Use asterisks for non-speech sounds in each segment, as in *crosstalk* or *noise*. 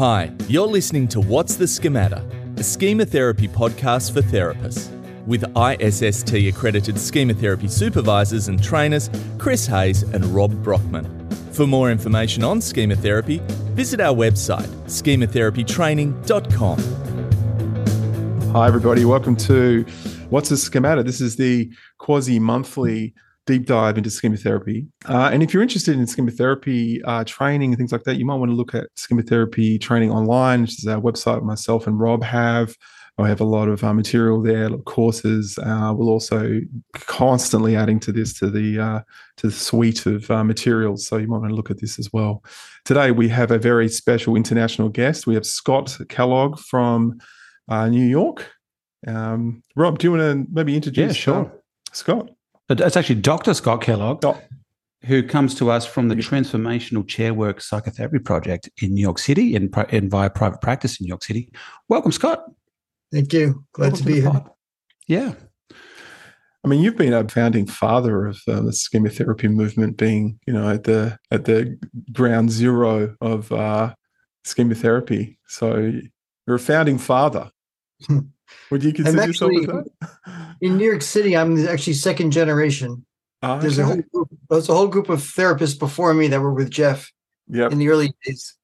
Hi, you're listening to What's the Schemata, a schema therapy podcast for therapists. With ISST accredited schema therapy supervisors and trainers, Chris Hayes and Rob Brockman. For more information on schema therapy, visit our website, schematherapytraining.com. Hi, everybody. Welcome to What's the Schemata? This is the quasi monthly deep dive into schema therapy. Uh, and if you're interested in schema therapy uh, training and things like that, you might want to look at schema therapy training online, which is our website myself and Rob have. I have a lot of uh, material there, courses. Uh, we're also constantly adding to this to the uh, to the suite of uh, materials. So you might want to look at this as well. Today we have a very special international guest. We have Scott Kellogg from uh, New York. Um, Rob, do you want to maybe introduce? Yeah, sure. Scott. It's actually Dr. Scott Kellogg, oh. who comes to us from the Transformational Chairwork Psychotherapy Project in New York City, in, in via private practice in New York City. Welcome, Scott. Thank you. Glad Welcome to be to here. Yeah. I mean, you've been a founding father of uh, the schema therapy movement, being you know at the at the ground zero of uh, schema therapy. So you're a founding father. Would you consider actually, yourself that? in New York City, I'm actually second generation. Oh, there's okay. a whole group, there's a whole group of therapists before me that were with Jeff yep. in the early days,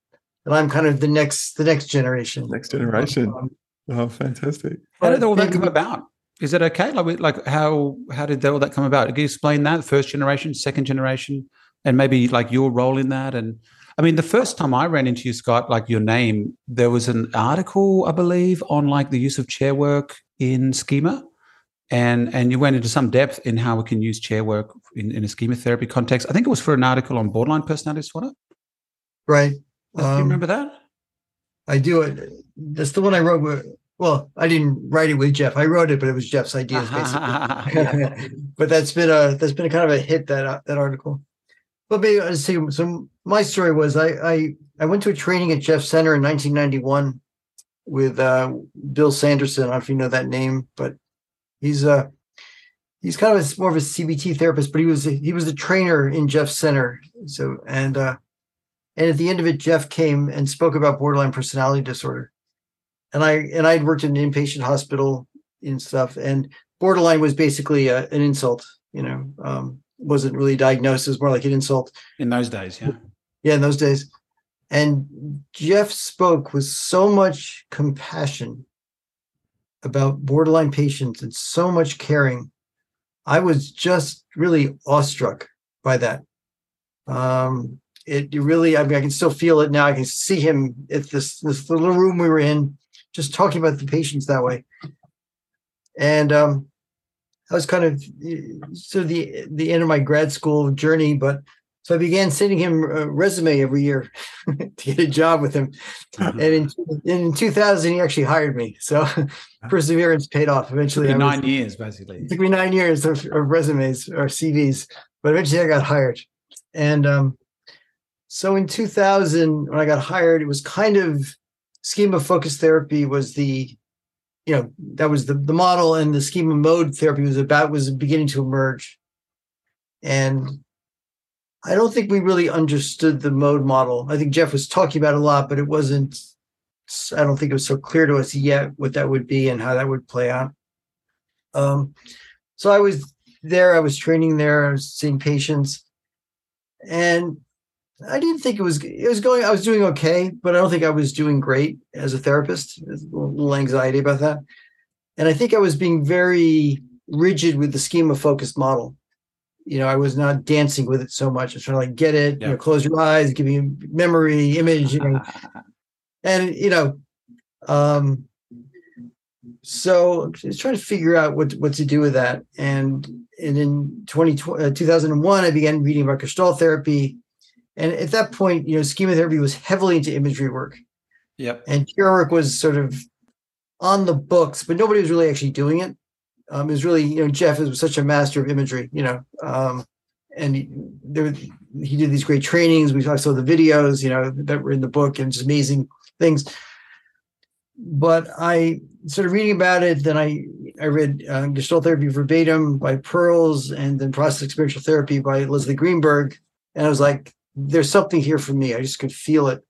and I'm kind of the next the next generation. Next generation. Um, oh, fantastic! How did all that come about? Is it okay? Like, like how how did all that come about? Can you explain that? First generation, second generation, and maybe like your role in that, and I mean, the first time I ran into you, Scott, like your name, there was an article, I believe, on like the use of chair work in schema. And and you went into some depth in how we can use chair work in, in a schema therapy context. I think it was for an article on borderline personality disorder. Right. Do you um, remember that? I do it. That's the one I wrote with well, I didn't write it with Jeff. I wrote it, but it was Jeff's ideas *laughs* basically. *laughs* but that's been a that's been a kind of a hit that uh, that article. But maybe I'll see. So my story was I, I I went to a training at Jeff Center in 1991 with uh, Bill Sanderson. I don't know if you know that name, but he's a uh, he's kind of a, more of a CBT therapist, but he was he was a trainer in Jeff Center. So and uh, and at the end of it, Jeff came and spoke about borderline personality disorder, and I and I'd worked in an inpatient hospital and stuff, and borderline was basically a, an insult, you know. Um, wasn't really diagnosed as more like an insult in those days. Yeah, yeah, in those days. And Jeff spoke with so much compassion about borderline patients and so much caring. I was just really awestruck by that. Um, it, it really, I mean, I can still feel it now. I can see him at this this little room we were in, just talking about the patients that way. And um, I was kind of sort of the the end of my grad school journey, but so I began sending him a resume every year *laughs* to get a job with him. Mm-hmm. *laughs* And in, in 2000, he actually hired me. So *laughs* perseverance paid off. Eventually, was, nine years basically. It took me nine years of, of, resumes or CVs, but eventually I got hired. And um, so in 2000, when I got hired, it was kind of schema focused therapy was the you know that was the the model and the schema mode therapy was about was beginning to emerge. And i don't think we really understood the mode model. I think jeff was talking about a lot but it wasn't i don't think it was so clear to us yet what that would be and how that would play out. Um, so i was there i was training there i was seeing patients. And I didn't think it was it was going I was doing okay, but I don't think I was doing great as a therapist. There's a little anxiety about that. And I think I was being very rigid with the schema focused model. You know, I was not dancing with it so much. I was trying to like get it, yeah. you know, close your eyes, give you memory, image, you know. *laughs* and you know, um so I was trying to figure out what what to do with that. And and in 20, uh, 2001, I began reading about Gestalt therapy and at that point, you know, schema therapy was heavily into imagery work. Yep. And chair work was sort of on the books, but nobody was really actually doing it. Um, it was really, you know, Jeff was such a master of imagery, you know, um, and he, there, he did these great trainings. We saw the videos, you know, that were in the book and just amazing things. But I started reading about it. Then I I read uh, Gestalt Therapy Verbatim by Perls and then Process Experiential Therapy by Leslie Greenberg. And I was like, there's something here for me. I just could feel it.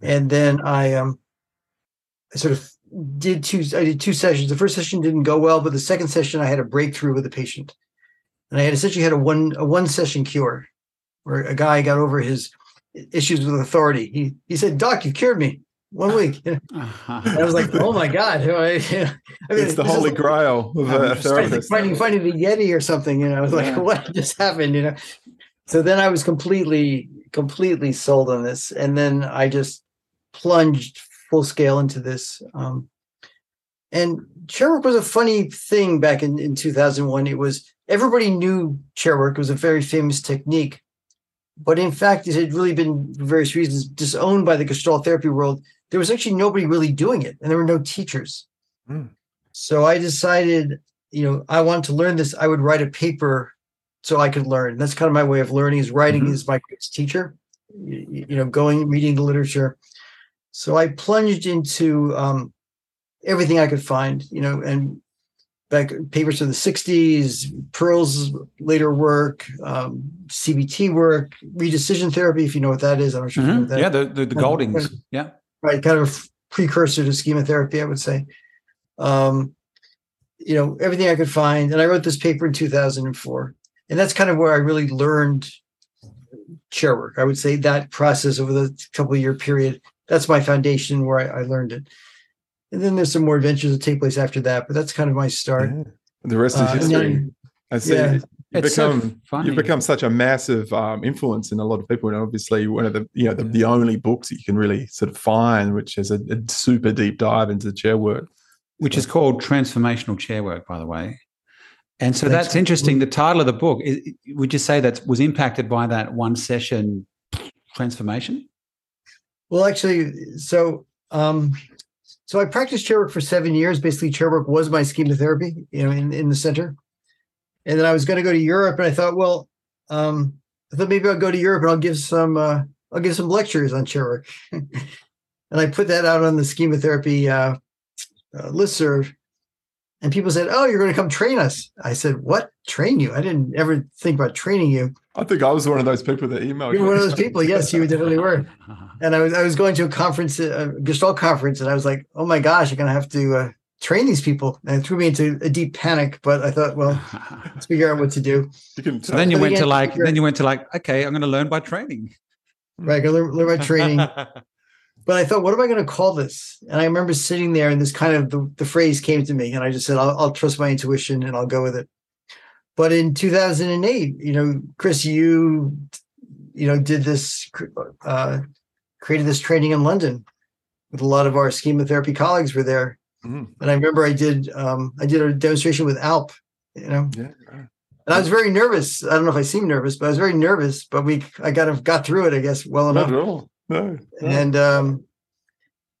and then I um I sort of did two I did two sessions. The first session didn't go well, but the second session I had a breakthrough with the patient. And I had essentially had a one a one session cure where a guy got over his issues with authority. He he said, Doc, you cured me one week. *laughs* And I was like, oh my God. *laughs* I mean, it's the holy like, grail of a therapist. Finding, finding the Yeti or something, you know, I was *laughs* like, yeah. what just happened, you know? So then I was completely, completely sold on this. And then I just plunged full scale into this. Um, and chair work was a funny thing back in, in 2001. It was everybody knew chair work was a very famous technique. But in fact, it had really been, for various reasons, disowned by the Gestalt therapy world. There was actually nobody really doing it, and there were no teachers. Mm. So I decided, you know, I wanted to learn this. I would write a paper so I could learn. That's kind of my way of learning. Is writing mm-hmm. is my greatest teacher. You, you know, going reading the literature. So I plunged into um, everything I could find, you know, and back papers from the 60s, Perls' later work, um, CBT work, redecision therapy, if you know what that is. I'm not sure mm-hmm. you know that. Yeah, the, the, the Gouldings. Yeah. Right. Kind of precursor to schema therapy, I would say. Um, you know, everything I could find. And I wrote this paper in 2004. And that's kind of where I really learned chair work. I would say that process over the couple year period, that's my foundation where I, I learned it and then there's some more adventures that take place after that. But that's kind of my start. Yeah. The rest is uh, history. Then, I see. Yeah. You become so you become such a massive um, influence in a lot of people, and obviously one of the you know the, the only books that you can really sort of find, which is a, a super deep dive into chair work, which is called transformational chair work, by the way. And so that's, that's interesting. The title of the book is, would you say that was impacted by that one session transformation? Well, actually, so um, so I practiced chair work for seven years. Basically, chair work was my schema therapy, you know, in, in the center. And then I was going to go to Europe, and I thought, well, um, I thought maybe I'll go to Europe and I'll give some uh, I'll give some lectures on chair work. *laughs* and I put that out on the schematherapy uh, uh, listserv. And people said, "Oh, you're going to come train us." I said, "What? Train you? I didn't ever think about training you." I think I was one of those people that emailed. You were one of those people. Yes, you definitely were. *laughs* And I was I was going to a conference, a Gestalt conference, and I was like, "Oh my gosh, you're going to have to uh, train these people." And it threw me into a deep panic. But I thought, well, *laughs* let's figure out what to do. so then you went to like, then you went to like, okay, I'm going to learn by training. Right, going to learn, learn by training. *laughs* but I thought, what am I going to call this? And I remember sitting there, and this kind of the, the phrase came to me, and I just said, I'll, I'll trust my intuition and I'll go with it. But in 2008, you know, Chris, you, you know, did this, uh, created this training in London with a lot of our schema therapy colleagues were there. Mm-hmm. And I remember I did, um, I did a demonstration with Alp, you know, yeah. and I was very nervous. I don't know if I seem nervous, but I was very nervous, but we, I got of got through it, I guess, well enough. Not at all. No, no. And, um,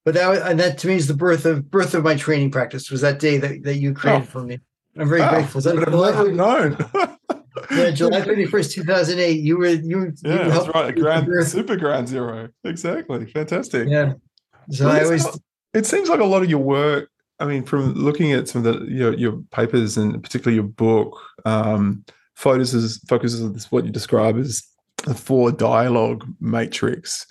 but that, and that to me is the birth of birth of my training practice was that day that, that you created oh. for me. I'm very oh, grateful. That never known. *laughs* yeah, July 31st, 2008. You were you. Yeah, you that's right. Grand Super Ground Zero. Exactly. Fantastic. Yeah. So well, I always. It seems like a lot of your work. I mean, from looking at some of the your, your papers and particularly your book, um, focuses focuses what you describe as a four dialogue matrix.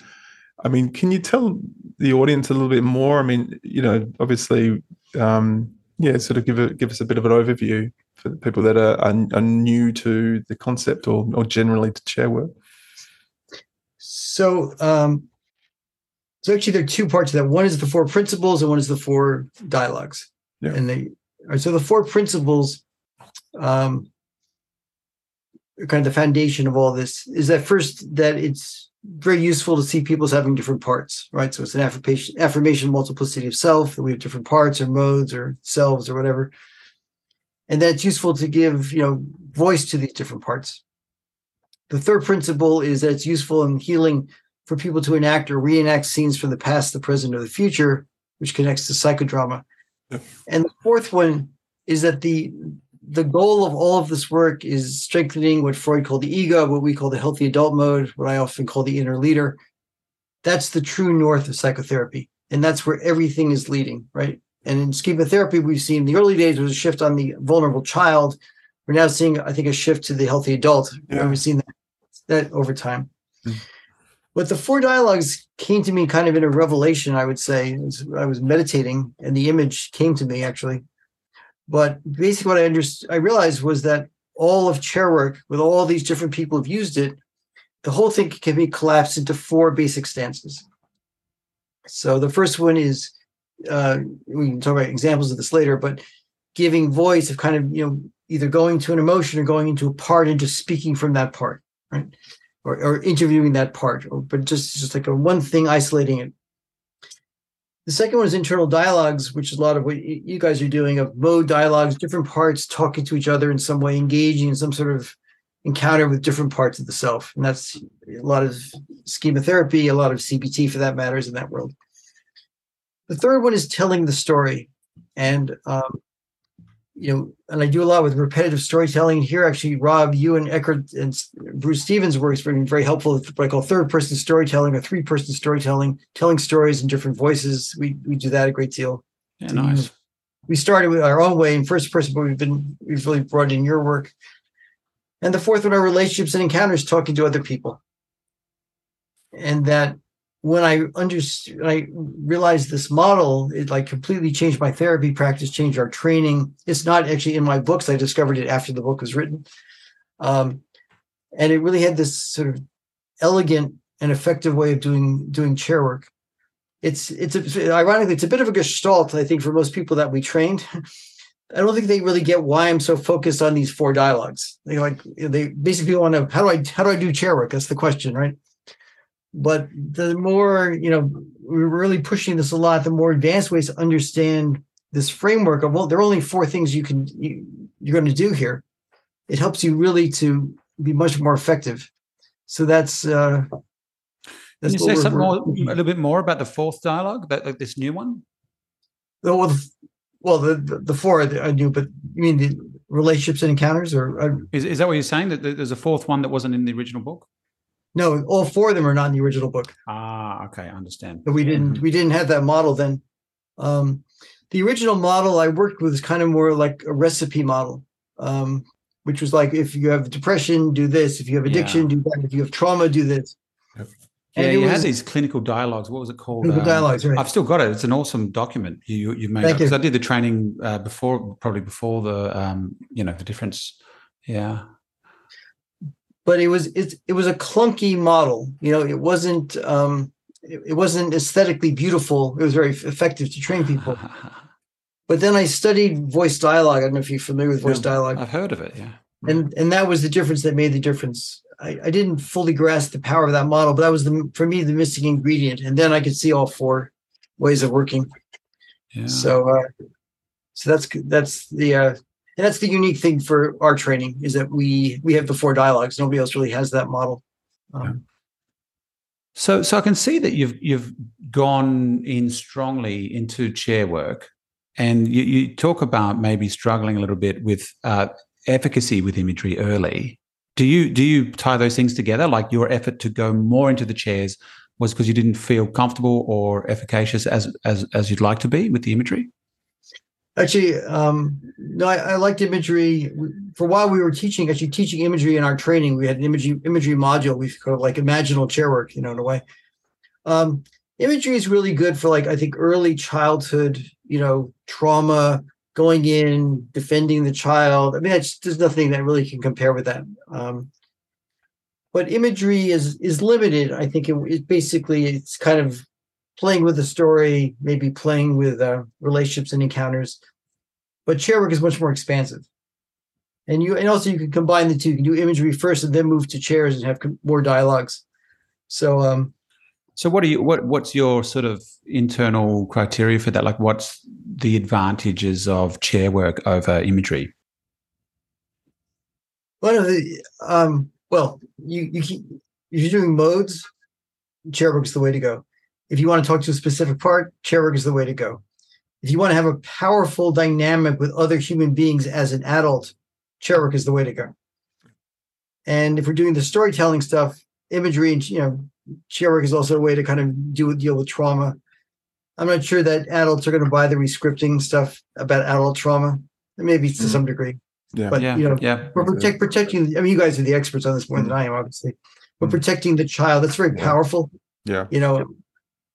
I mean, can you tell the audience a little bit more? I mean, you know, obviously, um, yeah, sort of give it give us a bit of an overview for the people that are, are, are new to the concept or, or generally to chair work. So, um, so actually, there are two parts of that. One is the four principles, and one is the four dialogues. Yeah. And they are so the four principles, um, kind of the foundation of all this is that first that it's very useful to see people as having different parts, right? So it's an affirmation, affirmation multiplicity of self, that we have different parts or modes or selves or whatever. And that's useful to give, you know, voice to these different parts. The third principle is that it's useful in healing for people to enact or reenact scenes from the past, the present, or the future, which connects to psychodrama. And the fourth one is that the the goal of all of this work is strengthening what Freud called the ego, what we call the healthy adult mode, what I often call the inner leader. That's the true north of psychotherapy. And that's where everything is leading, right? And in schematherapy, we've seen in the early days was a shift on the vulnerable child. We're now seeing, I think, a shift to the healthy adult. Yeah. we've seen that, that over time. Mm. But the four dialogues came to me kind of in a revelation, I would say. I was meditating and the image came to me actually. But basically, what I understood, I realized was that all of chair work, with all these different people who've used it, the whole thing can be collapsed into four basic stances. So the first one is uh, we can talk about examples of this later, but giving voice of kind of you know either going to an emotion or going into a part and just speaking from that part, right? Or, or interviewing that part, or but just just like a one thing isolating it. The second one is internal dialogues, which is a lot of what you guys are doing of mode dialogues, different parts talking to each other in some way, engaging in some sort of encounter with different parts of the self. And that's a lot of schema therapy, a lot of CBT for that matters in that world. The third one is telling the story. And um, you know, and I do a lot with repetitive storytelling. Here, actually, Rob, you and Eckhard and Bruce Stevens works very, very helpful with what I call third person storytelling or three person storytelling, telling stories in different voices. We we do that a great deal. Yeah, nice. We started with our own way in first person, but we've been we've really brought in your work. And the fourth one are relationships and encounters, talking to other people. And that when I understood, I realized this model, it like completely changed my therapy practice, changed our training. It's not actually in my books. I discovered it after the book was written. Um, and it really had this sort of elegant and effective way of doing doing chair work. It's it's a, ironically it's a bit of a gestalt, I think, for most people that we trained. *laughs* I don't think they really get why I'm so focused on these four dialogues. They like they basically want to how do I how do I do chair work? That's the question, right? But the more, you know, we're really pushing this a lot, the more advanced ways to understand this framework of, well, there are only four things you can, you, you're going to do here. It helps you really to be much more effective. So that's, uh, that's Can you say something more, a little bit more about the fourth dialogue, about like this new one? Well, the, well, the, the, the four I knew, but you mean the relationships and encounters, or uh, is is that what you're saying? That there's a fourth one that wasn't in the original book? No, all four of them are not in the original book. Ah, okay, I understand. But we didn't mm-hmm. we didn't have that model then. Um, the original model I worked with is kind of more like a recipe model, um, which was like if you have depression, do this. If you have addiction, yeah. do that. If you have trauma, do this. Yeah, you had these clinical dialogues. What was it called? Clinical um, dialogues. Right. I've still got it. It's an awesome document you you made because I did the training uh, before, probably before the um, you know the difference. Yeah but it was it, it was a clunky model you know it wasn't um it, it wasn't aesthetically beautiful it was very effective to train people. *laughs* But then i studied voice dialogue i don't know if you're familiar with voice dialogue. I've heard of it yeah. And and that was the difference that made the difference. I, I didn't fully grasp the power of that model but that was the for me the missing ingredient and then i could see all four ways of working. Yeah. so uh so that's that's the uh and that's the unique thing for our training is that we we have the four dialogues. Nobody else really has that model. Um, so, so I can see that you've you've gone in strongly into chair work, and you, you talk about maybe struggling a little bit with uh, efficacy with imagery early. Do you do you tie those things together? Like your effort to go more into the chairs was because you didn't feel comfortable or efficacious as as as you'd like to be with the imagery? Actually, um, no, I, I, liked imagery. For while, we were teaching, actually teaching imagery in our training. We had an imagery imagery module. We called like imaginal chair work, you know, in a way. Um, imagery is really good for like I think early childhood, you know, trauma, going in, defending the child. I mean, there's nothing that really can compare with that. Um, but imagery is is limited. I think it, it basically it's kind of playing with the story, maybe playing with uh, relationships and encounters. But chair work is much more expansive. And you and also you can combine the two. You can do imagery first and then move to chairs and have more dialogues. So um so what are you what what's your sort of internal criteria for that? Like what's the advantages of chair work over imagery? One of the um well, you you keep, if you're doing modes, chair work is the way to go. If you want to talk to a specific part, chair work is the way to go. If you want to have a powerful dynamic with other human beings as an adult, chair work is the way to go. And if we're doing the storytelling stuff, imagery and you know, chair work is also a way to kind of do deal with trauma. I'm not sure that adults are going to buy the rescripting stuff about adult trauma. Maybe to mm-hmm. some degree. Yeah. But yeah. you know, yeah. for protect protecting I mean you guys are the experts on this more than I am, obviously but Mm. protecting the child. That's very Yeah. powerful, Yeah. you know.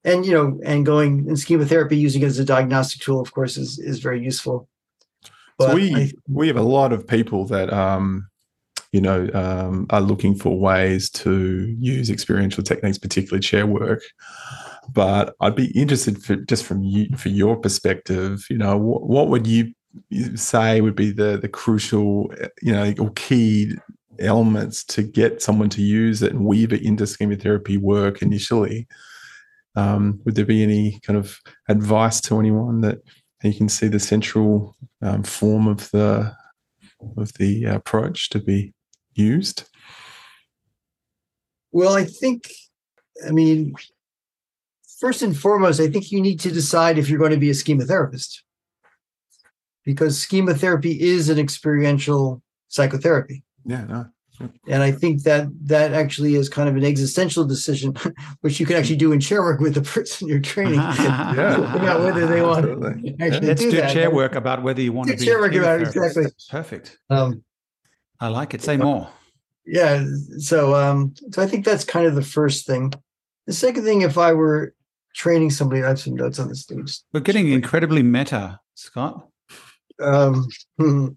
And you know, and going in schema therapy using it as a diagnostic tool, of course, is is very useful. So we I- we have a lot of people that um, you know um, are looking for ways to use experiential techniques, particularly chair work. But I'd be interested for just from you for your perspective. You know, what, what would you say would be the the crucial, you know, or key elements to get someone to use it and weave it into schema therapy work initially? Um, would there be any kind of advice to anyone that you can see the central um, form of the of the approach to be used. Well, I think, I mean, first and foremost, I think you need to decide if you're going to be a schema therapist. Because schema therapy is an experiential psychotherapy. Yeah, no. And I think that that actually is kind of an existential decision, *laughs* which you can actually do in chair work with the person you're training. *laughs* Yeah. about whether they want Absolutely. to actually Let's do, do that. chair work about whether you want Do to be chair work about it, therapist. exactly. Perfect. Um, I like it. Say more. yeah so um so i think that's kind of the first thing the second thing if i were training somebody i have some notes on this stage We're getting incredibly meta, Scott. Um *laughs*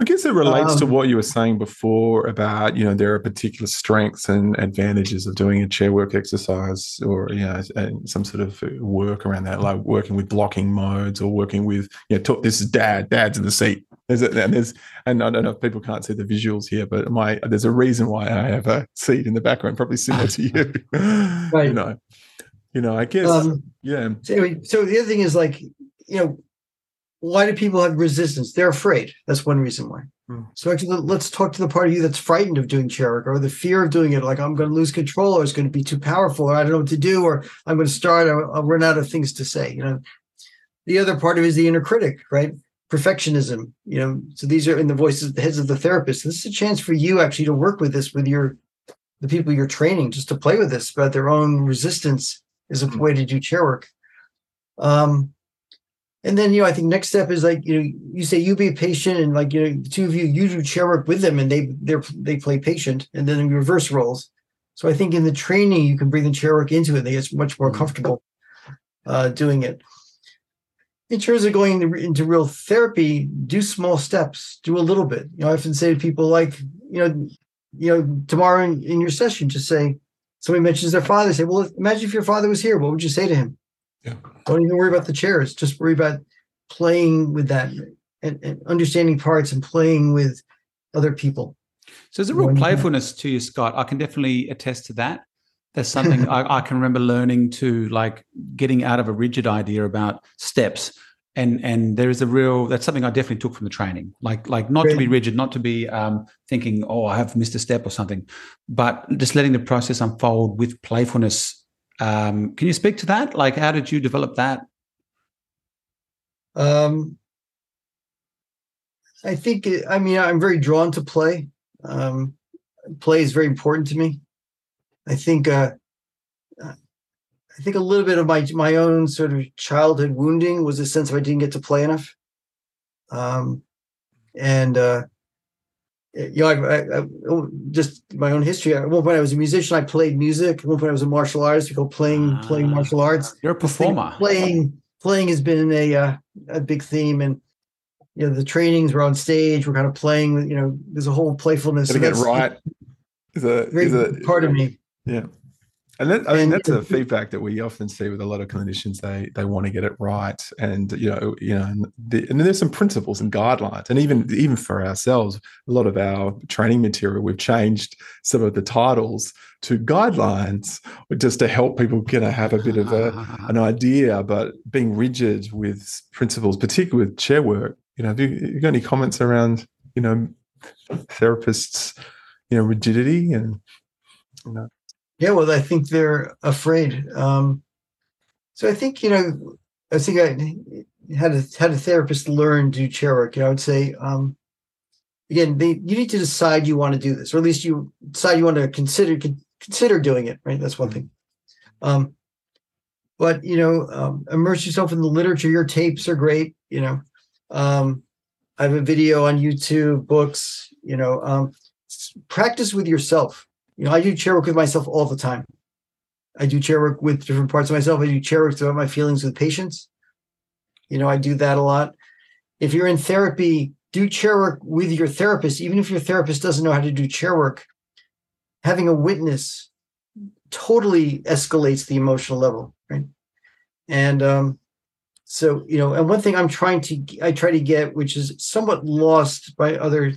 I guess it relates to Um, what you were saying before about, you know, there are particular strengths and advantages of doing a chair work exercise or, you know, some sort of work around that, like working with blocking modes or working with, you know, talk, this is dad, dad's in the seat. There's a, and there's, and I don't know if people can't see the visuals here, but my, there's a reason why I have a seat in the background, probably similar to you. *laughs* *laughs* You know, you know, I guess, um yeah. so anyway so the other thing is like you know why do people have resistance? They're afraid. That's one reason why. Hmm. so actually let- let's talk to the part of you that's frightened of doing chair work or the fear of doing it like i'm going to lose control or it's going to be too powerful or i don't know what to do or i'm going to start I'll, I'll run out of things to say you know? The other part of it is the inner critic right? Perfectionism you know? So these are in the voices the heads of the therapist. This is a chance for you actually to work with this with your the people you're training just to play with this about their own resistance is a Hmm. way to do chair work. Um and then you know i think next step is like you know you say you be patient and like you know the two of you you do chair work with them and they they're they play patient and then reverse roles. So i think in the training you can bring the chair work into it they get much more comfortable uh doing it. In terms of going into, into real therapy do small steps do a little bit. You know i often say to people like you know you know tomorrow in, in your session just say somebody mentions their father say well imagine if your father was here what would you say to him Yeah. don't even worry about the chairs just worry about playing with that and, and understanding parts and playing with other people So there's a real playfulness to you, Scott. I can definitely attest to that. There's something I, I can remember learning to like getting out of a rigid idea about steps. And and there is a real that's something I definitely took from the training. Like like not to be rigid, not to be um, thinking, oh, I have missed a step or something, but just letting the process unfold with playfulness. Um, can you speak to that? Like, how did you develop that? Um, I think, I mean, I'm very drawn to play. Um, play is very important to me. I think, uh, I think a little bit of my my own sort of childhood wounding was a sense of I didn't get to play enough. Um, and uh, you know, I, I, I, just my own history. At one point, I was a musician. I played music. At one point, I was a martial artist. We go playing playing Ah. martial arts You're a this thing of performer. Playing playing has been a uh, a big theme, and you know the trainings we're on stage. We're kind of playing you know. There's a whole playfulness. Gotta get right. Is a, is a part of me. Yeah. And that, I mean, that's a feedback that we often see with a lot of clinicians. They they want to get it right, and you know, you know, and, the, and there's some principles and guidelines, and even even for ourselves, a lot of our training material, we've changed some of the titles to guidelines, just to help people kind of have a bit of a *laughs* an idea, but being rigid with principles, particularly with chair work. You know, have you, you got any comments around you know therapists, you know, rigidity and you know, Yeah, well, I think they're afraid. Um, so I think you know, I think I had a had a therapist learn to do chair work. You know, I would say um, again, they, you need to decide you want to do this, or at least you decide you want to consider consider doing it. Right, that's one thing. Um, but you know, um, immerse yourself in the literature. Your tapes are great. You know, um, I have a video on YouTube, books. You know, um, practice with yourself You know, I do chair work with myself all the time. I do chair work with different parts of myself. I do chair work throughout my feelings with patients. You know, I do that a lot. If you're in therapy, do chair work with your therapist, even if your therapist doesn't know how to do chair work. Having a witness totally escalates the emotional level, right? And um, so, you know, and one thing I'm trying to, I try to get, which is somewhat lost by other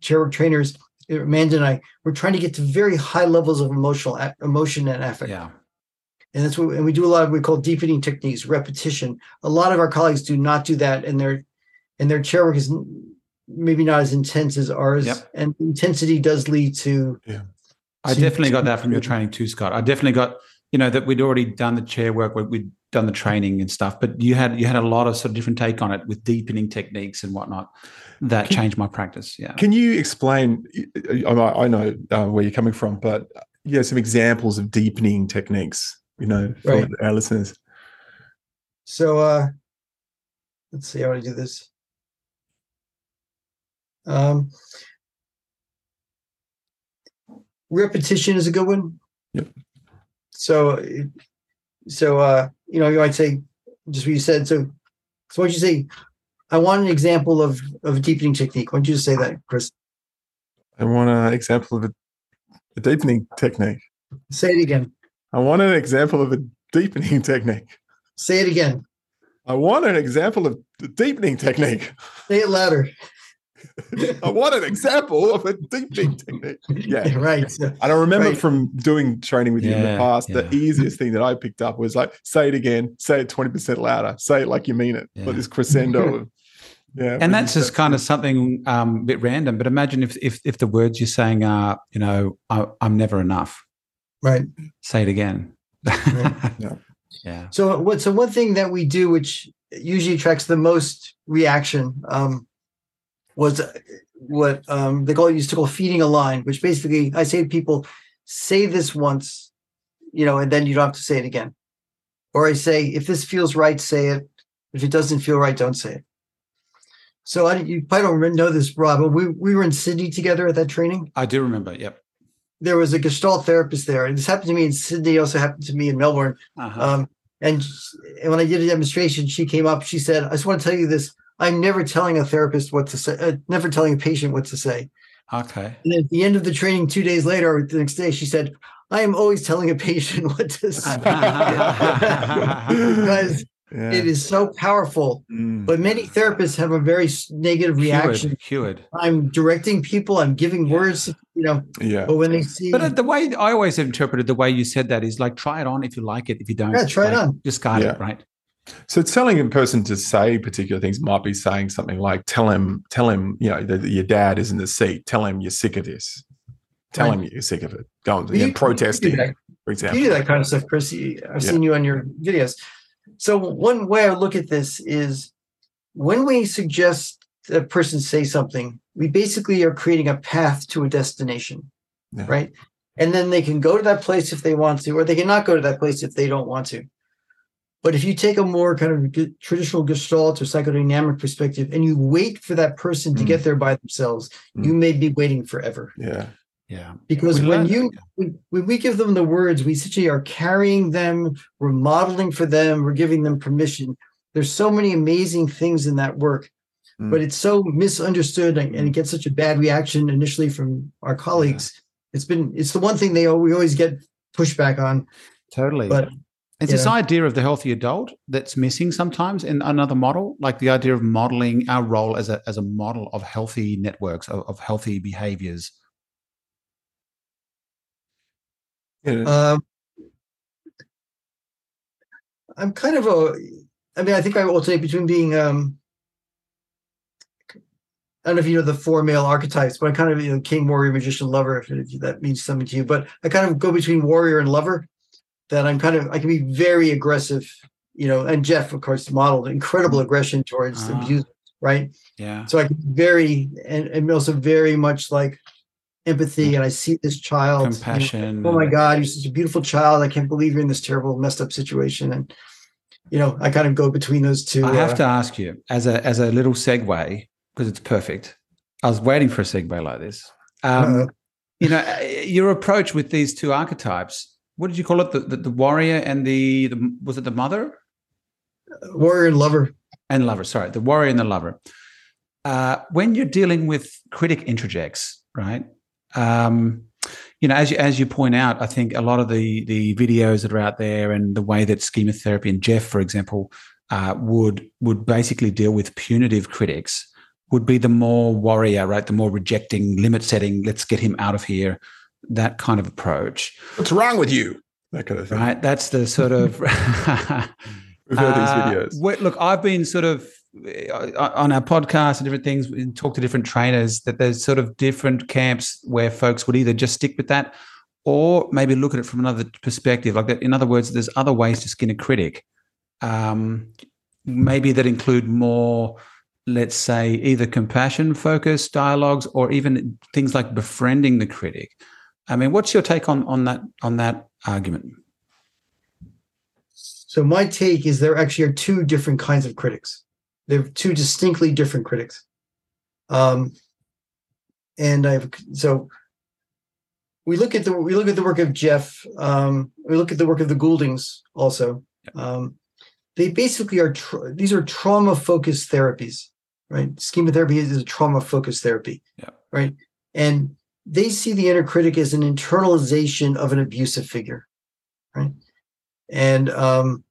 chair work trainers, Amanda and I, we're trying to get to very high levels of emotional emotion and affect. Yeah. And that's what, and we do a lot of what we call deepening techniques, repetition. A lot of our colleagues do not do that, and their and their chair work is maybe not as intense as ours. Yep. And intensity does lead to. Yeah. I to- definitely got that from your training too, Scott. I definitely got, you know, that we'd already done the chair work, we'd done the training and stuff, but you had you had a lot of sort of different take on it with deepening techniques and whatnot that Can- changed my practice. Yeah. Can you explain? I I know uh, where you're coming from, but yeah, some examples of deepening techniques. You know, for Right. our listeners. So uh let's see how to do this. Um repetition is a good one. Yep. So so uh you know you might say just what you said. So so what'd you say? I want an example of of a deepening technique. Why don't you just say that, Chris? I want an example of a, a deepening technique. Say it again. I want an example of a deepening technique. Say it again. I want an example of a deepening *laughs* technique. Say it louder. *laughs* I want an example of a deepening technique. *laughs* Yeah. right. So, And I remember Right. from doing training with you in the past, yeah. the easiest thing that I picked up was like, say it again, say it 20% louder, say it like you mean it. Yeah. Like this crescendo of, yeah. and that's just kind of something um, a bit random. But imagine if if if the words you're saying are, you know, I, I'm never enough. right. Say it again. *laughs* Yeah. yeah. So what? So one thing that we do, which usually attracts the most reaction, um, was uh, what um, they call used to call feeding a line. Which basically, I say to people, say this once, you know, and then you don't have to say it again. Or I say, if this feels right, say it. If it doesn't feel right, don't say it. So I, you probably don't remember- know this, Rob, but we we were in Sydney together at that training. I do remember. Yep. There was a Gestalt therapist there, and this happened to me in Sydney. Also happened to me in Melbourne. Uh-huh. Um, and, and when I did a demonstration, she came up. She said, "I just want to tell you this. I'm never telling a therapist what to say. Uh, never telling a patient what to say." okay. And at the end of the training, two days later, or the next day, she said, "I am always telling a patient *laughs* what to say *laughs* *laughs* because Yeah. it is so powerful." Mm. But many therapists have a very negative reaction. Cured. cured. I'm directing people. I'm giving words. You know, yeah. but when they see, But uh, the way I always interpreted the way you said that is like try it on if you like it. If you don't, Yeah, try it on. Discard Yeah. it, right? So telling a person to say particular things might be saying something like, "Tell him, tell him, you know, that that your dad is in the seat. Tell him you're sick of this. Tell Right. him you're sick of it. Go on, You- yeah, you do protesting, that. for you do that kind of stuff, Chris. I've Yeah. seen you on your videos. So one way I look at this is when we suggest a person say something, we basically are creating a path to a destination, Yeah. right? And then they can go to that place if they want to, or they cannot go to that place if they don't want to. But if you take a more kind of traditional gestalt or psychodynamic perspective and you wait for that person to Mm. get there by themselves, you may be waiting forever Yeah. Yeah. because We when you when, when we give them the words we essentially are carrying them we're modeling for them we're giving them permission there's so many amazing things in that work Mm. but it's so misunderstood and, it gets such a bad reaction initially from our colleagues it's been it's the one thing they we always get pushback on Totally. but It's this Yeah. idea of the healthy adult that's missing sometimes in another model, like the idea of modeling our role as a as a model of healthy networks, of, of healthy behaviors. Yeah. Um, I'm kind of a. I mean, I think I alternate between being. Um, I don't know if you know the four male archetypes, but I kind of you know king, warrior, magician, lover. If, if that means something to you, but I kind of go between warrior and lover. That I'm kind of I can be very aggressive, you know. And Jeff, of course, modeled incredible aggression towards Ah. abuse, right? Yeah. So I can be very and, and also very much like empathy, and I see this child, you know, Compassion. oh my god you're such a beautiful child i can't believe you're in this terrible messed up situation and you know i kind of go between those two I have uh, to ask you, as a as a little segue, because it's perfect. I was waiting for a segue like this. Um, uh, you know, uh, your approach with these two archetypes. What did you call it? The the, the warrior and the, the was it the mother? Warrior and lover. And lover. Sorry, the warrior and the lover. Uh, when you're dealing with critic introjects, right? Um, you know, as you as you point out, I think a lot of the the videos that are out there and the way that schema therapy and Jeff, for example, uh, would would basically deal with punitive critics would be the more warrior, right? The more rejecting, limit setting. Let's get him out of here. That kind of approach. What's wrong with you? That kind of thing. Right. That's the sort of. *laughs* We've heard these *laughs* Uh, videos. wh- look, I've been sort of on our podcast and different things, we talk to different trainers that there's sort of different camps where folks would either just stick with that or maybe look at it from another perspective. Like that, in other words, there's other ways to skin a critic. Um, maybe that include more, let's say, either compassion focused dialogues or even things like befriending the critic. I mean, what's your take on on that on that argument? So my take is there actually are two different kinds of critics. They're two distinctly different critics. Um, and I've so we look at the we look at the work of Jeff. Um, we look at the work of the Gouldings also. Um, they basically are tra- these are trauma focused therapies, right? Schema therapy is a trauma focused therapy, Yeah. right? And they see the inner critic as an internalization of an abusive figure, right? And um,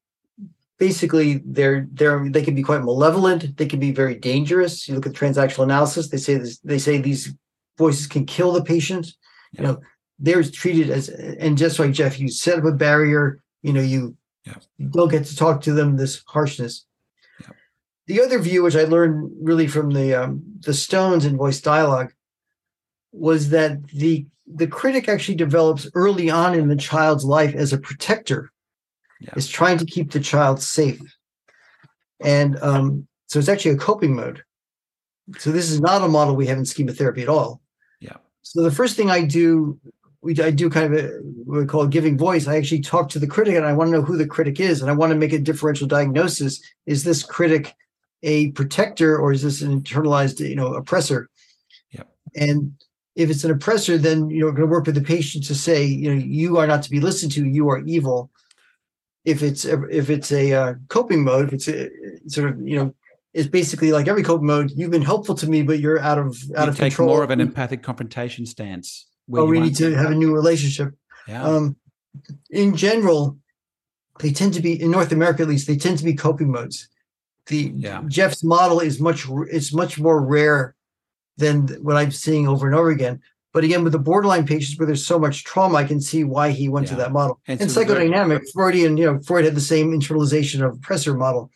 basically, they're they're they can be quite malevolent. They can be very dangerous. You look at transactional analysis; they say this, they say these voices can kill the patient. You know, they're treated as and just like Jeff, you set up a barrier. You know, you Yeah. you don't get to talk to them this harshness. Yeah. The other view, which I learned really from the um, the Stones in voice dialogue, was that the the critic actually develops early on in the child's life as a protector. Yeah. Is trying to keep the child safe, and um, so it's actually a coping mode. So this is not a model we have in schema therapy at all. Yeah. So the first thing I do, we I do kind of a what we call giving voice. I actually talk to the critic, and I want to know who the critic is, and I want to make a differential diagnosis. Is this critic a protector, or is this an internalized, you know, oppressor? Yeah. And if it's an oppressor, then you're going to work with the patient to say, you know, you are not to be listened to. You are evil. If it's a, if it's a uh, coping mode, if it's a, sort of you know, it's basically like every coping mode. You've been helpful to me, but you're out of out you of take control. more of an empathic confrontation stance. where oh, we need to have a new relationship. Yeah. Um, in general, they tend to be in North America, at least, they tend to be coping modes. The Yeah. Jeff's model is much it's much more rare than what I'm seeing over and over again. But again, with the borderline patients where there's so much trauma, I can see why he went to that model. And And, so the very- psychodynamic, Freudian, you know, Freud had the same internalization of oppressor model.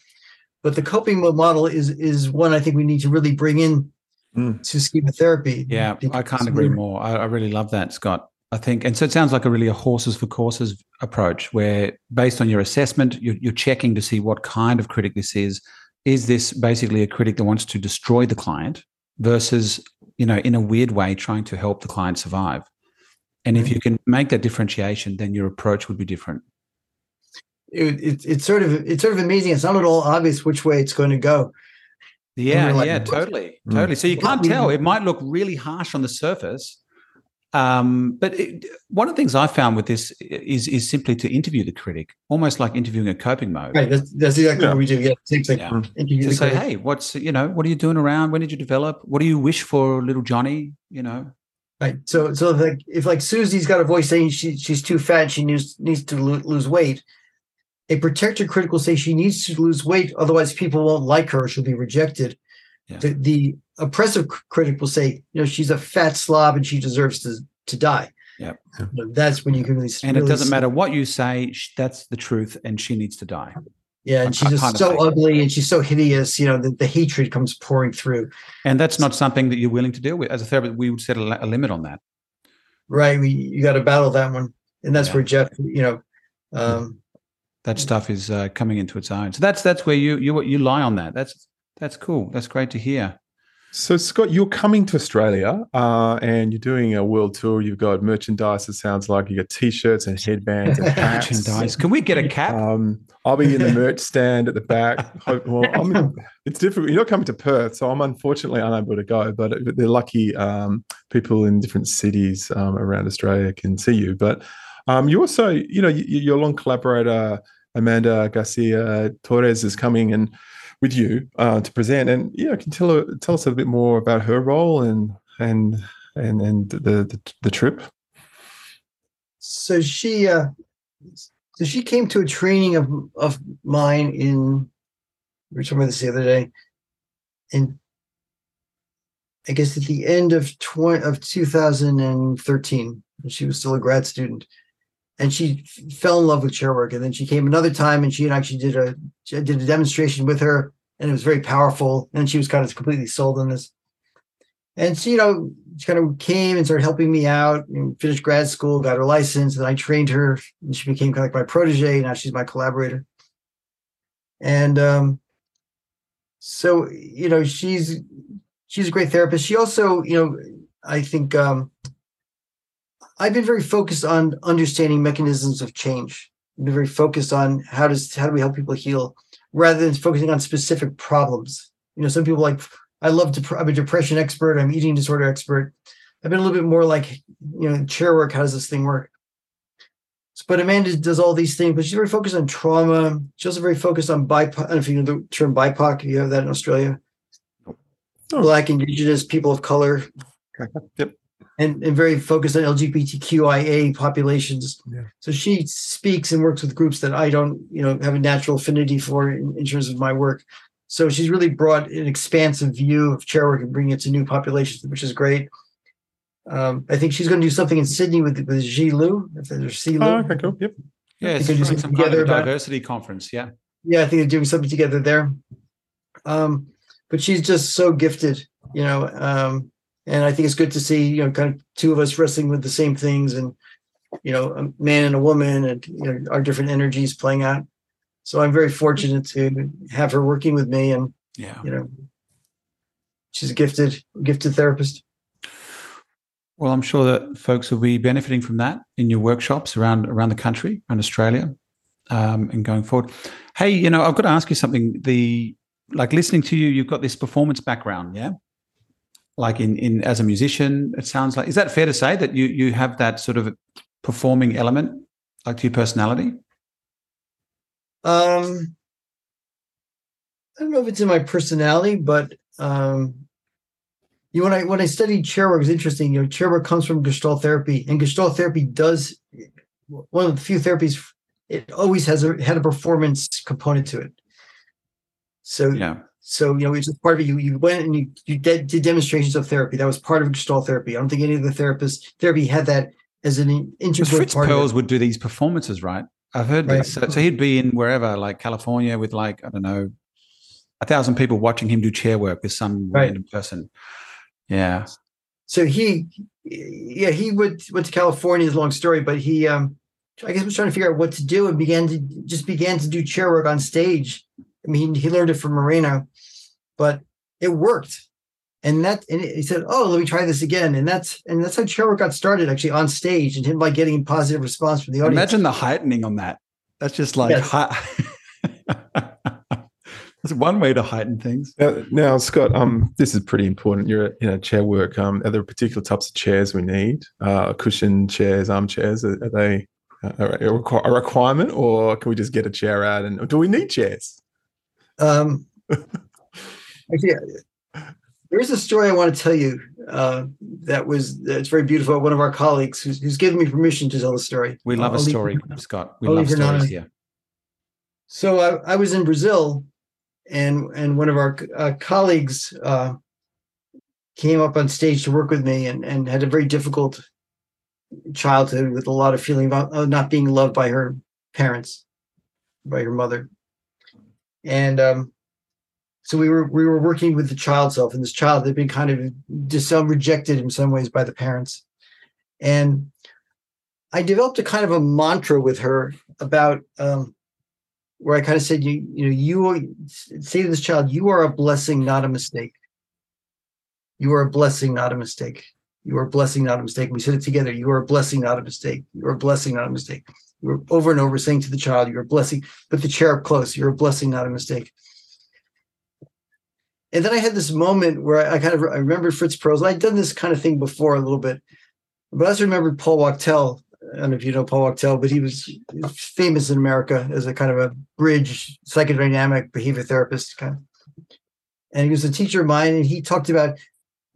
But the coping mode model is is one I think we need to really bring in Mm. to schema therapy. Yeah, I can't agree we're- more. I, I really love that, Scott. I think, and so it sounds like a really a horses for courses approach, where based on your assessment, you're, you're checking to see what kind of critic this is. Is this basically a critic that wants to destroy the client versus, you know, in a weird way, trying to help the client survive? And if you can make that differentiation, then your approach would be different. it, it, it's sort of it's sort of amazing. It's not at all obvious which way it's going to go. Yeah, like, yeah, totally, Mm. totally. So you can't tell. It might look really harsh on the surface, um, but it, one of the things I found with this is is simply to interview the critic, almost like interviewing a coping mode. Right. That's, that's exactly Yeah. what we do. Yeah. Same thing. Yeah. To say, critic. hey, what's you know, what are you doing around? When did you develop? What do you wish for, little Johnny? You know, Right. So so like if like Susie's got a voice saying she she's too fat, she needs needs to lo- lose weight. A protector critic will say she needs to lose weight, otherwise people won't like her. She'll be rejected. Yeah. The, the oppressive critic will say, you know, she's a fat slob and she deserves to to die. Yep. You that's when you can really. and it doesn't see- matter what you say; that's the truth, and she needs to die. Yeah, I- and she's I just so think- ugly and she's so hideous. You know, the, the hatred comes pouring through. And that's not something that you're willing to deal with. As a therapist, we would set a, a limit on that. Right. We you got to battle that one, and that's Yeah. where Jeff, you know, um, that stuff is uh, coming into its own. So that's that's where you you you lie on that. That's that's cool. That's great to hear. So, Scott, you're coming to Australia uh, and you're doing a world tour. You've got merchandise, it sounds like. you've got t shirts and headbands and hats. Merchandise. Can we get a cap? Um, I'll be in the merch stand at the back. Well, I'm, it's difficult. You're not coming to Perth, so I'm unfortunately unable to go. But they're lucky um, people in different cities um, around Australia can see you. But um, you also, you know, your long collaborator Amanda Garcia Torres is coming and with you uh, to present. And yeah, can tell tell us a bit more about her role and and and and the the, the trip. So she uh, so she came to a training of of mine in we were talking about this the other day. In I guess at the end of 20, of 2013, she was still a grad student and she fell in love with chair work. And then she came another time and she and actually did a did a demonstration with her, and it was very powerful. And she was kind of completely sold on this. And she, you know, she kind of came and started helping me out. And finished grad school, got her license, and I trained her, and she became kind of like my protege. Now she's my collaborator. And um, so, you know, she's she's a great therapist. She also, you know, I think um, I've been very focused on understanding mechanisms of change. I've been very focused on how does how do we help people heal, rather than focusing on specific problems. You know, some people like I love to. I'm a depression expert. I'm eating disorder expert. I've been a little bit more like you know chair work. How does this thing work? But Amanda does all these things, but she's very focused on trauma. She's also very focused on BIPOC. I don't know if you know the term BIPOC. You have that in Australia. Oh. Black, Indigenous, people of color. *laughs* Yep and, and very focused on LGBTQIA populations. Yeah. So she speaks and works with groups that I don't, you know, have a natural affinity for in, in, terms of my work. So she's really brought an expansive view of chair work and bringing it to new populations, which is great. Um, I think she's going to do something in Sydney with with Ji Lu, if there's C Lu. Oh, okay, cool. Yep. Yeah, it's do some together kind of diversity about, conference. Yeah. Yeah, I think they're doing something together there. Um, but she's just so gifted, you know. Um, and I think it's good to see you know kind of two of us wrestling with the same things and you know a man and a woman and you know our different energies playing out. So I'm very fortunate to have her working with me and yeah you know she's a gifted gifted therapist. Well, I'm sure that folks will be benefiting from that in your workshops around around the country and Australia, um, and going forward. Hey, you know, I've got to ask you something. The like listening to you, you've got this performance background, yeah like in in as a musician it sounds like is that fair to say that you you have that sort of performing element like to your personality um i don't know if it's in my personality but um you know, when I when I studied chair work, it's interesting. You know, chair work comes from Gestalt therapy, and Gestalt therapy does one of the few therapies. It always has a had a performance component to it. So yeah, so you know, it's part of it. You you went and you you did, did demonstrations of therapy. That was part of Gestalt therapy. I don't think any of the therapists therapy had that as an integral Fritz part. Perls would do these performances, right? I've heard right. this. So, so, he'd be in wherever, like California, with like I don't know, a thousand people watching him do chair work with some right. random person. Yeah. So he, yeah, he would, went to California. Is a long story, but he, um, I guess, was trying to figure out what to do and began to just began to do chair work on stage. I mean, he, he learned it from Moreno but it worked. And that and he said, "Oh, let me try this again." And that's and that's how chair work got started, actually on stage, and him by getting positive response from the audience. Imagine the heightening on that. That's just like yes. *laughs* that's one way to heighten things. Now, now, Scott, um, this is pretty important. You're you know chair work. Um, are there particular types of chairs we need? Uh, cushion chairs, armchairs. Are, are they a, a requirement, or can we just get a chair out? And do we need chairs? Um, *laughs* Actually, there's a story I want to tell you uh, that was that's very beautiful. One of our colleagues who's, who's given me permission to tell the story. We love I'll a story, leave, Scott. We I'll love stories here. So I, I, was in Brazil, and and one of our uh, colleagues uh, came up on stage to work with me, and and had a very difficult childhood with a lot of feeling about uh, not being loved by her parents, by her mother, and um, so we were we were working with the child self, and this child had been kind of just rejected in some ways by the parents, and I developed a kind of a mantra with her about um, where I kind of said, you you know, you say to this child, you are a blessing, not a mistake. You are a blessing, not a mistake. You are a blessing, not a mistake. We said it together. You are a blessing, not a mistake. You are a blessing, not a mistake. We are over and over saying to the child, You're a blessing. Put the chair up close. You're a blessing, not a mistake. And then I had this moment where I, I kind of I remembered Fritz Perls. And I'd done this kind of thing before a little bit, but I also remembered Paul Wachtel. I don't know if you know Paul Wachtel, but he was famous in America as a kind of a bridge psychodynamic behavior therapist kind of. And he was a teacher of mine, and he talked about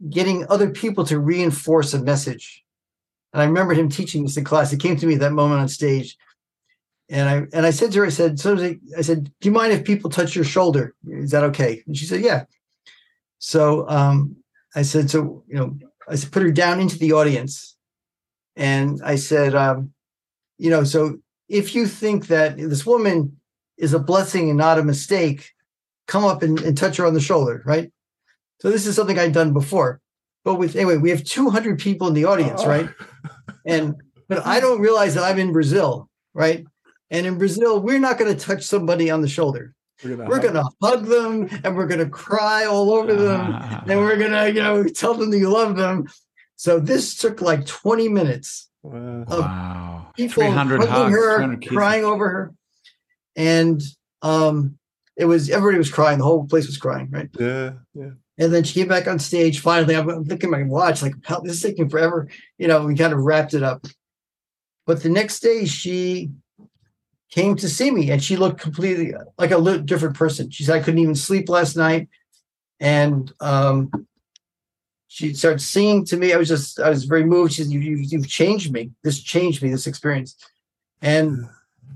getting other people to reinforce a message. And I remember him teaching this in class. It came to me that moment on stage. And I and I said to her, I said, so I said, do you mind if people touch your shoulder? Is that okay? And she said, yeah. So um, I said, so you know, I put her down into the audience, and I said, um, you know, so if you think that this woman is a blessing and not a mistake, come up and, and touch her on the shoulder, right? So this is something I'd done before, but with anyway, we have 200 people in the audience, right? *laughs* And but I don't realize that I'm in Brazil, right? And in Brazil, we're not going to touch somebody on the shoulder. We're gonna, we're gonna hug them and we're gonna cry all over them and we're gonna you know tell them that you love them so this took like 20 minutes wow, wow. people hugging hugs, her crying over her and um it was everybody was crying the whole place was crying right yeah yeah and then she came back on stage finally i'm, looking at my watch like this is taking forever you know we kind of wrapped it up but the next day she came to see me and she looked completely like a different person. She said, I couldn't even sleep last night. And um, she started singing to me. I was just, I was very moved. She said, you, you, have changed me. This changed me, this experience. And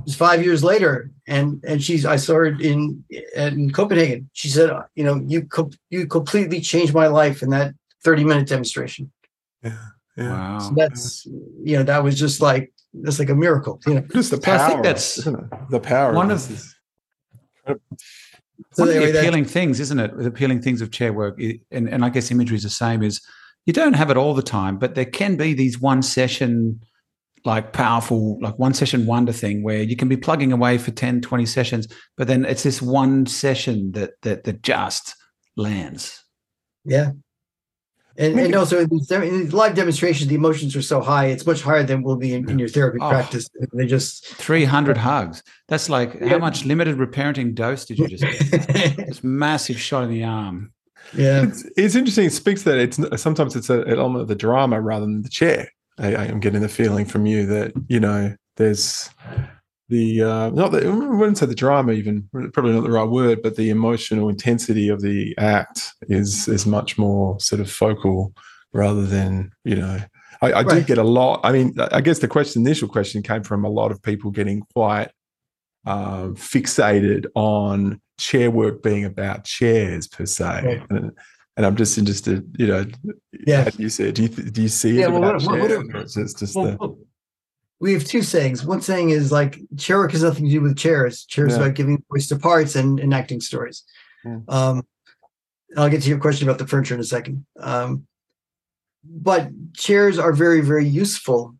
was five years later. And, and she's, I saw her in, in Copenhagen. She said, you know, you, co- you completely changed my life in that 30 minute demonstration. Yeah. Yeah. Wow. So that's, you know, that was just like, that's like a miracle. You know, *laughs* just the power. So I think that's the power. One of, this. one of the appealing things, isn't it? The appealing things of chair work, and, and I guess imagery is the same. Is you don't have it all the time, but there can be these one session, like powerful, like one session wonder thing where you can be plugging away for 10, 20 sessions, but then it's this one session that that that just lands. Yeah, and, and also in these, in live demonstrations, the emotions are so high; it's much higher than will be in, in your therapy oh, practice. They just three hundred hugs. That's like yeah. how much limited reparenting dose did you just get? *laughs* this massive shot in the arm. Yeah, it's, it's, interesting. It speaks that it's sometimes it's a, an element of the drama rather than the chair. I, I am getting the feeling from you that you know there's the uh, not that I wouldn't say the drama even probably not the right word, but the emotional intensity of the act is is much more sort of focal rather than you know. I, I right. do get a lot. I mean, I guess the question, initial question, came from a lot of people getting quite uh, fixated on chair work being about chairs per se. Right. And, and I'm just interested, you know, yeah. you said, do you do you see yeah, it well, about what, what, what, it's just, just well, the we have two sayings. One saying is like chair work has nothing to do with chairs. Chairs yeah. about giving voice to parts and enacting stories. Yeah. Um, I'll get to your question about the furniture in a second. Um, but chairs are very, very useful.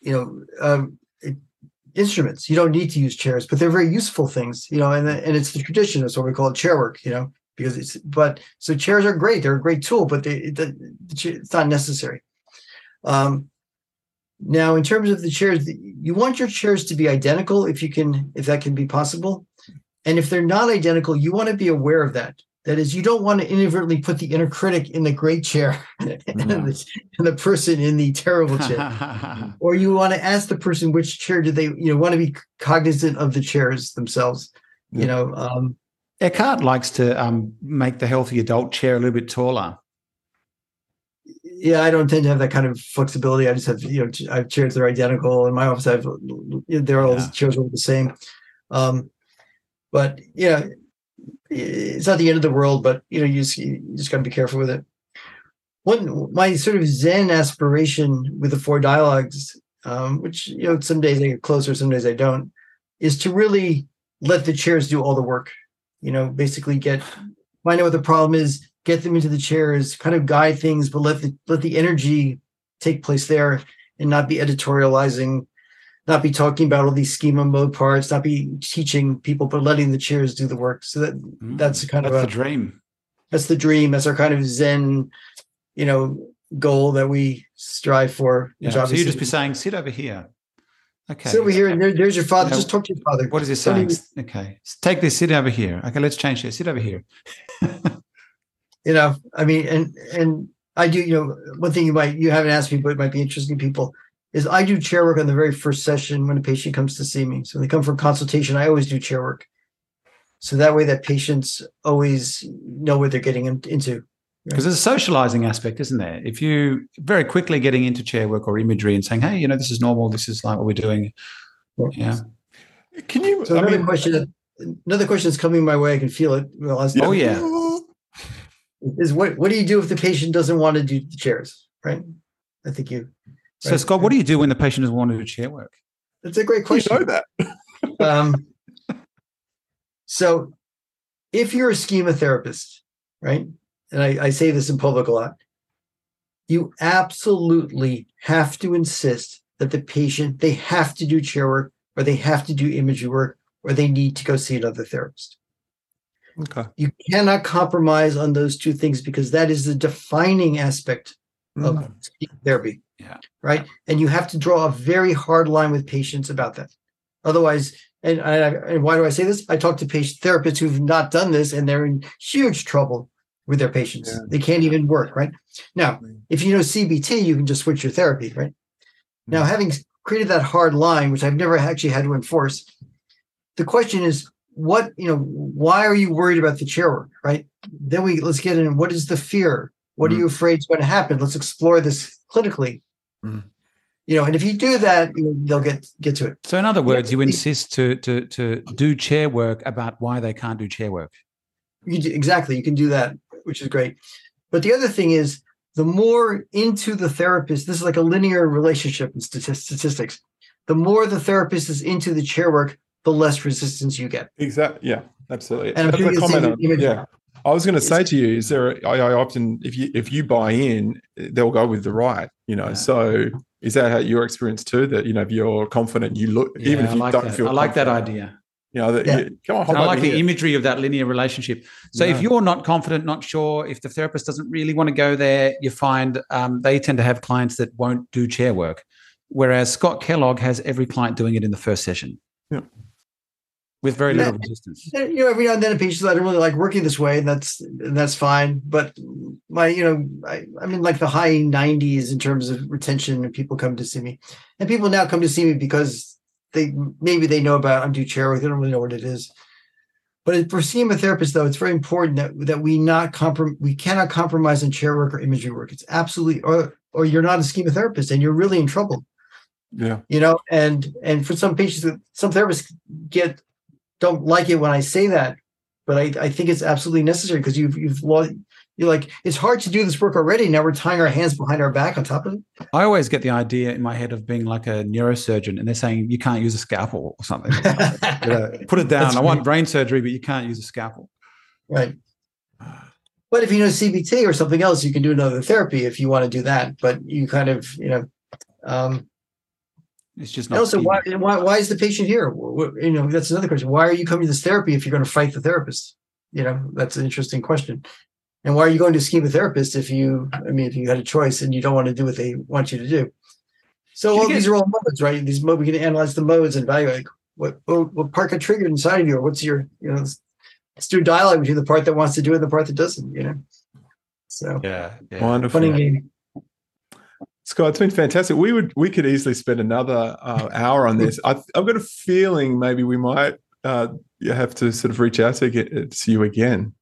You know, um, it, instruments. You don't need to use chairs, but they're very useful things. You know, and and it's the tradition. That's what we call it chair work. You know, because it's but so chairs are great. They're a great tool, but they, it, it's not necessary. Um, now, in terms of the chairs, you want your chairs to be identical if you can, if that can be possible. And if they're not identical, you want to be aware of that. That is, you don't want to inadvertently put the inner critic in the great chair *laughs* and, the, and, the, person in the terrible chair. *laughs* or you want to ask the person which chair do they, you know, want to be cognizant of the chairs themselves. You know, um, Eckhard likes to um, make the healthy adult chair a little bit taller yeah, I don't tend to have that kind of flexibility. I just have, you know, I have chairs that are identical. In my office, I have, they're all yeah. chairs are the same. Um, but yeah, it's not the end of the world, but you know, you just, you just got to be careful with it. One, my sort of Zen aspiration with the four dialogues, um, which, you know, some days I get closer, some days I don't, is to really let the chairs do all the work, you know, basically get, find out what the problem is, get them into the chairs, kind of guide things, but let the let the energy take place there and not be editorializing, not be talking about all these schema mode parts, not be teaching people, but letting the chairs do the work. So that mm, that's kind that's of a, the dream. That's the dream. That's our kind of Zen you know, goal that we strive for. Yeah. So you just be saying, sit over here. Okay. sit over here and there, there's your father. Just talk to your father. What is he saying? Okay. Take this, sit over here. Okay, let's change this. Sit over here. *laughs* you know i mean and and i do you know one thing you might you haven't asked me but it might be interesting to people is i do chair work on the very first session when a patient comes to see me so when they come for consultation i always do chair work so that way that patients always know what they're getting in- into Because there's a socializing aspect, isn't there? If you very quickly getting into chair work or imagery and saying, hey, you know, this is normal, this is like what we're doing. Yeah. Can you? so I another mean, question another question that's coming my way i can feel it well as- Oh, yeah. *laughs* is what what do you do if the patient doesn't want to do the chairs right i think you So, Scott, what do you do when the patient doesn't want to do chair work? that's a great You question know that. *laughs* um, so if you're a schema therapist, right, and I, I say this in public a lot, you absolutely have to insist that the patient they have to do chair work or they have to do imagery work or they need to go see another therapist. Okay. You cannot compromise on those two things because that is the defining aspect of Mm. schema therapy. Yeah. Right. And you have to draw a very hard line with patients about that. Otherwise, and, I, and why do I say this? I talk to patient therapists who've not done this and they're in huge trouble with their patients. Yeah. They can't even work. Right. Now, if you know CBT, you can just switch your therapy. Right. Now, Mm. having created that hard line, which I've never actually had to enforce, the question is, what you know, why are you worried about the chair work? Right. Then we let's get in. What is the fear? What are Mm. you afraid is going to happen? Let's explore this clinically. Mm. You know, and if you do that, you know, they'll get get to it. So, in other words, you the- insist to to to do chair work about why they can't do chair work. You do, exactly, you can do that, which is great. But the other thing is, the more into the therapist, this is like a linear relationship in statistics. The more the therapist is into the chair work, the less resistance you get. Exactly. Yeah. Absolutely. And I'm That's a comment on- yeah. I was going to say to you, is there? I, I often, if you if you buy in, they'll go with the right. You know. Yeah. So is that how your experience too? That you know, if you're confident, you look even if you like don't that. feel. I like that idea. You know, that Yeah. you, come on, hold I like the here. imagery of that linear relationship. So if you're not confident, not sure, if the therapist doesn't really want to go there, you find um, they tend to have clients that won't do chair work. Whereas Scott Kellogg has every client doing it in the first session. Yeah. With very Yeah. little resistance. You know, every now and then a patient says, I don't really like working this way, and that's and that's fine. But my, you know, I, I'm in like the high 90s in terms of retention, and people come to see me, and people now come to see me because they maybe they know about undo chair work, they don't really know what it is. But for seeing a therapist, though, it's very important that that we not comprom- we cannot compromise on chair work or imagery work. It's absolutely or or you're not a schema therapist and you're really in trouble Yeah. you know and and for some patients some therapists get don't like it when i say that but i, I think it's absolutely necessary because you've you've lost you're like it's hard to do this work already. Now we're tying our hands behind our back on top of it. I always get the idea in my head of being like a neurosurgeon and they're saying you can't use a scalpel or something. *laughs* You know, Put it down. That's I want brain surgery, but you can't use a scalpel. right. But if you know cbt or something else you can do another therapy if you want to do that but you kind of you know um It's just not. also why, why why is the patient here? You know that's another question. Why are you coming to this therapy if you're going to fight the therapist? You know that's an interesting question and why are you going to schema therapist if you i mean if you had a choice and you don't want to do what they want you to do so Can all get- these are all modes right these modes we can analyze the modes and evaluate what what, what part got triggered inside of you or what's your you know let's, let's do a dialogue between the part that wants to do it and the part that doesn't you know so Yeah. yeah. Wonderful. funny game Scott, it's been fantastic. We would we could easily spend another uh, hour on this. I, I've got a feeling maybe we might uh, you have to sort of reach out to get to you again.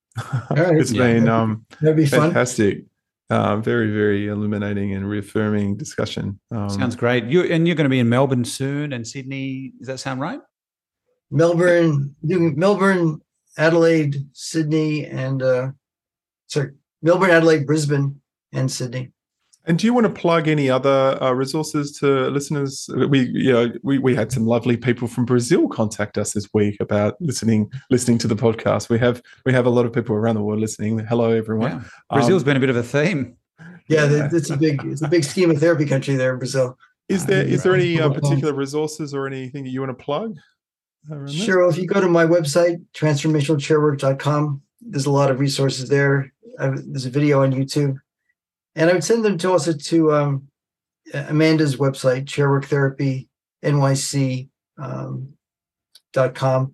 Right. *laughs* it's Yeah. been um, that'd be fun fantastic, uh, very very illuminating and reaffirming discussion. Um, Sounds great. You and you're going to be in Melbourne soon and Sydney. Does that sound right? Melbourne, doing Melbourne, Adelaide, Sydney, and uh, sorry, Melbourne, Adelaide, Brisbane, and Sydney. And do you want to plug any other uh, resources to listeners? We, you know, we, we had some lovely people from Brazil contact us this week about listening listening to the podcast. We have we have a lot of people around the world listening. Hello, everyone. Yeah. Brazil's Um, been a bit of a theme. Yeah, Yeah. it's a big, it's a big schema therapy country there in Brazil. Is there is there any uh, particular resources or anything that you want to plug? around that? Sure. Well, if you go to my website, transformationalchairwork.com, there's a lot of resources there. I, there's a video on YouTube. And I would send them to also to um, Amanda's website, Chairwork Therapy NYC um, dot com.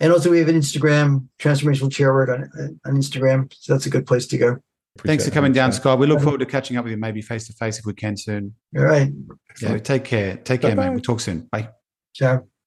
And also we have an Instagram, Transformational Chairwork on, on Instagram. So that's a good place to go. Thanks for coming it. down, Scott. We look forward to catching up with you, maybe face to face if we can soon. All right. Yeah, take care. Take care, Bye-bye. man. We'll talk soon. Bye. Ciao.